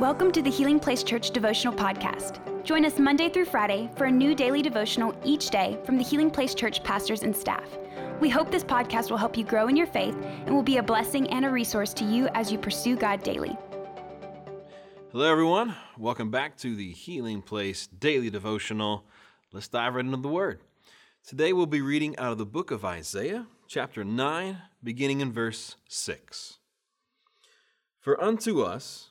Welcome to the Healing Place Church Devotional Podcast. Join us Monday through Friday for a new daily devotional each day from the Healing Place Church pastors and staff. We hope this podcast will help you grow in your faith and will be a blessing and a resource to you as you pursue God daily. Hello, everyone. Welcome back to the Healing Place Daily Devotional. Let's dive right into the Word. Today we'll be reading out of the book of Isaiah, chapter 9, beginning in verse 6. For unto us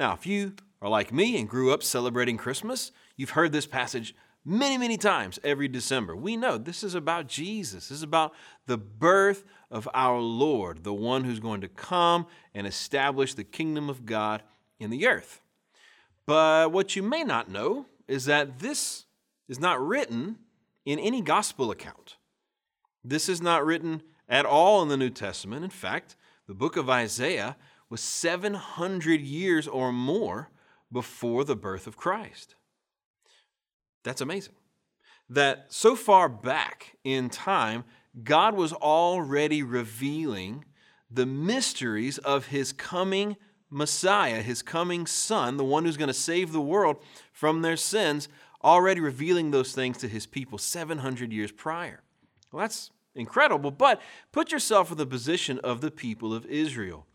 Now, if you are like me and grew up celebrating Christmas, you've heard this passage many, many times every December. We know this is about Jesus. This is about the birth of our Lord, the one who's going to come and establish the kingdom of God in the earth. But what you may not know is that this is not written in any gospel account. This is not written at all in the New Testament. In fact, the book of Isaiah was 700 years or more before the birth of Christ. That's amazing. That so far back in time, God was already revealing the mysteries of his coming Messiah, his coming Son, the one who's going to save the world from their sins, already revealing those things to his people 700 years prior. Well, that's incredible, but put yourself in the position of the people of Israel.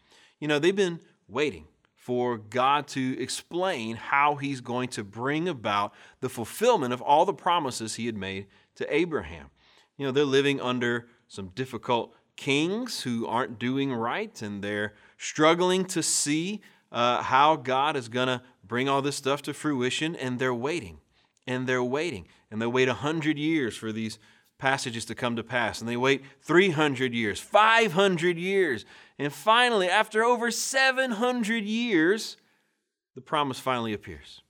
You know, they've been waiting for God to explain how he's going to bring about the fulfillment of all the promises he had made to Abraham. You know, they're living under some difficult kings who aren't doing right, and they're struggling to see uh, how God is going to bring all this stuff to fruition, and they're waiting, and they're waiting, and they wait a hundred years for these passages to come to pass. And they wait 300 years, 500 years. And finally, after over 700 years, the promise finally appears.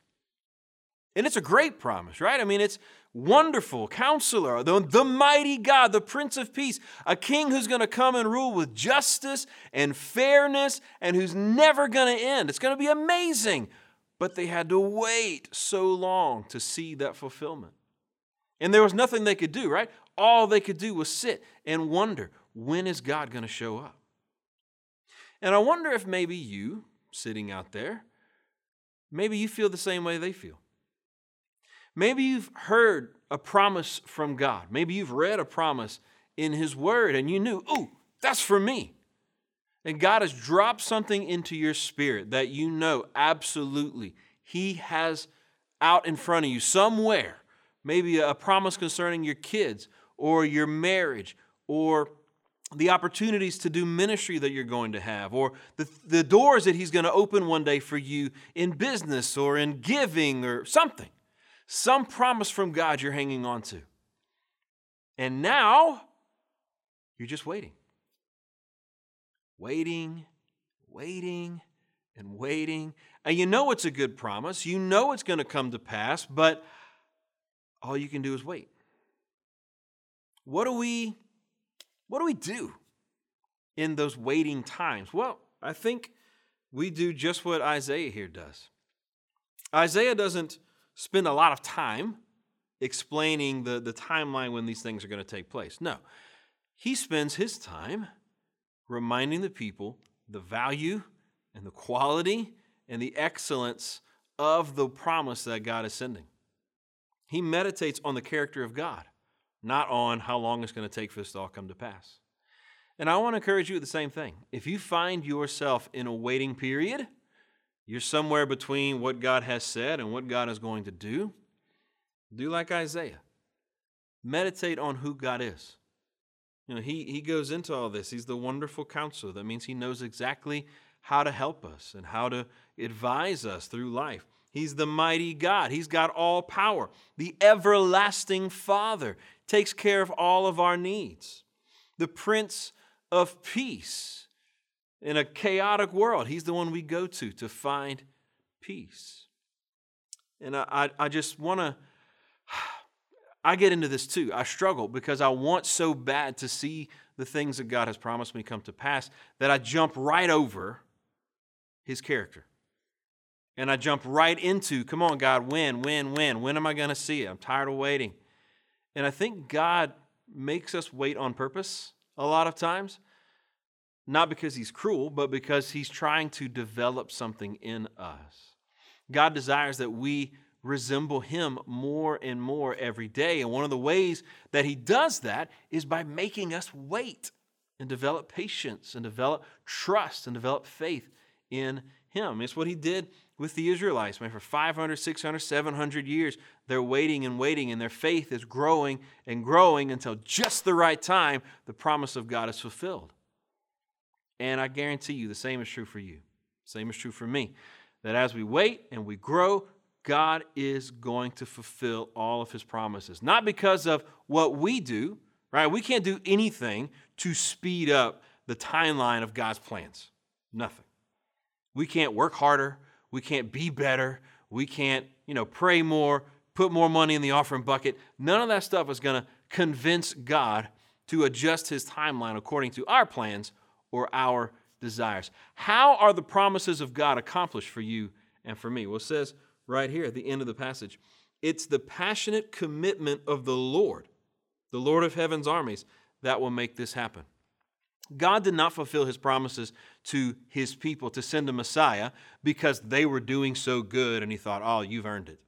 And it's a great promise, right? I mean, it's wonderful counselor, the, the mighty God, the Prince of Peace, a king who's going to come and rule with justice and fairness and who's never going to end. It's going to be amazing. But they had to wait so long to see that fulfillment. And there was nothing they could do, right? All they could do was sit and wonder when is God going to show up? And I wonder if maybe you, sitting out there, maybe you feel the same way they feel. Maybe you've heard a promise from God. Maybe you've read a promise in His Word and you knew, ooh, that's for me. And God has dropped something into your spirit that you know absolutely He has out in front of you somewhere maybe a promise concerning your kids or your marriage or the opportunities to do ministry that you're going to have, or the, the doors that He's going to open one day for you in business or in giving or something. Some promise from God you're hanging on to. And now you're just waiting. Waiting, waiting, and waiting. And you know it's a good promise. You know it's going to come to pass, but all you can do is wait. What do we what do we do in those waiting times? Well, I think we do just what Isaiah here does. Isaiah doesn't spend a lot of time explaining the, the timeline when these things are going to take place. No, he spends his time reminding the people the value and the quality and the excellence of the promise that God is sending. He meditates on the character of God, not on how long it's going to take for this to all come to pass. And I want to encourage you with the same thing. If you find yourself in a waiting period, you're somewhere between what God has said and what God is going to do, do like Isaiah. Meditate on who God is. You know, he, he goes into all this. He's the wonderful counselor. That means he knows exactly how to help us and how to advise us through life. He's the mighty God. He's got all power. The everlasting Father takes care of all of our needs. The Prince of Peace. In a chaotic world, He's the one we go to to find peace. And I, I, just want to, I get into this too. I struggle because I want so bad to see the things that God has promised me come to pass that I jump right over his character. And I jump right into, come on, God, when, when, when? When am I going to see it? I'm tired of waiting. And I think God makes us wait on purpose a lot of times, not because he's cruel, but because he's trying to develop something in us. God desires that we resemble him more and more every day. And one of the ways that he does that is by making us wait and develop patience and develop trust and develop faith in him. It's what he did with the Israelites. Man, for 500, 600, 700 years, they're waiting and waiting, and their faith is growing and growing until just the right time the promise of God is fulfilled. And I guarantee you the same is true for you. Same is true for me. That as we wait and we grow, God is going to fulfill all of his promises. Not because of what we do, right? We can't do anything to speed up the timeline of God's plans. Nothing. We can't work harder. We can't be better. We can't, you know, pray more, put more money in the offering bucket. None of that stuff is going to convince God to adjust his timeline according to our plans or our desires. How are the promises of God accomplished for you and for me? Well, it says right here at the end of the passage it's the passionate commitment of the Lord, the Lord of heaven's armies, that will make this happen. God did not fulfill his promises to his people to send a Messiah because they were doing so good and he thought, oh, you've earned it.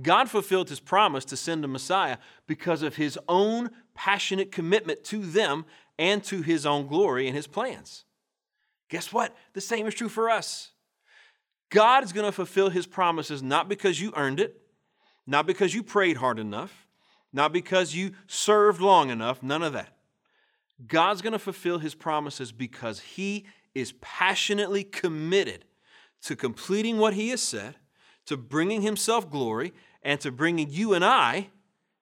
God fulfilled his promise to send a Messiah because of his own passionate commitment to them and to his own glory and his plans. Guess what? The same is true for us. God is going to fulfill his promises not because you earned it, not because you prayed hard enough, not because you served long enough, none of that. God's going to fulfill his promises because he is passionately committed to completing what he has said, to bringing himself glory, and to bringing you and I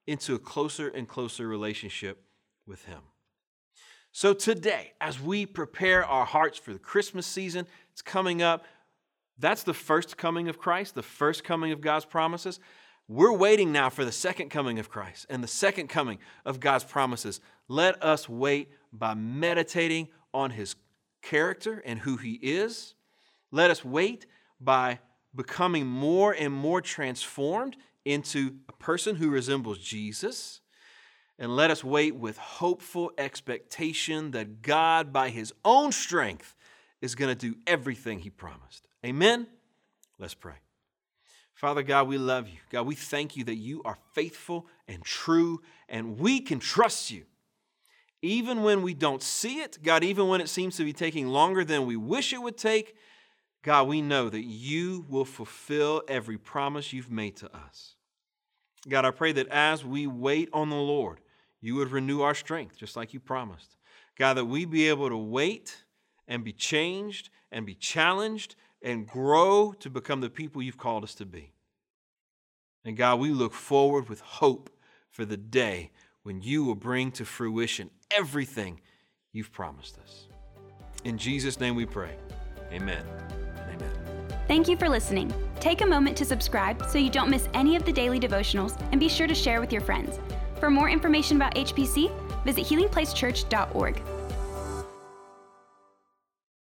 into a closer and closer relationship with him. So, today, as we prepare our hearts for the Christmas season, it's coming up. That's the first coming of Christ, the first coming of God's promises. We're waiting now for the second coming of Christ and the second coming of God's promises. Let us wait by meditating on his character and who he is. Let us wait by becoming more and more transformed into a person who resembles Jesus. And let us wait with hopeful expectation that God, by his own strength, is going to do everything he promised. Amen? Let's pray. Father God, we love you. God, we thank you that you are faithful and true, and we can trust you. Even when we don't see it, God, even when it seems to be taking longer than we wish it would take, God, we know that you will fulfill every promise you've made to us. God, I pray that as we wait on the Lord, you would renew our strength, just like you promised. God, that we be able to wait and be changed and be challenged and grow to become the people you've called us to be. And God, we look forward with hope for the day when you will bring to fruition everything you've promised us. In Jesus' name we pray. Amen. Amen. Thank you for listening. Take a moment to subscribe so you don't miss any of the daily devotionals and be sure to share with your friends. For more information about HPC, visit healingplacechurch.org.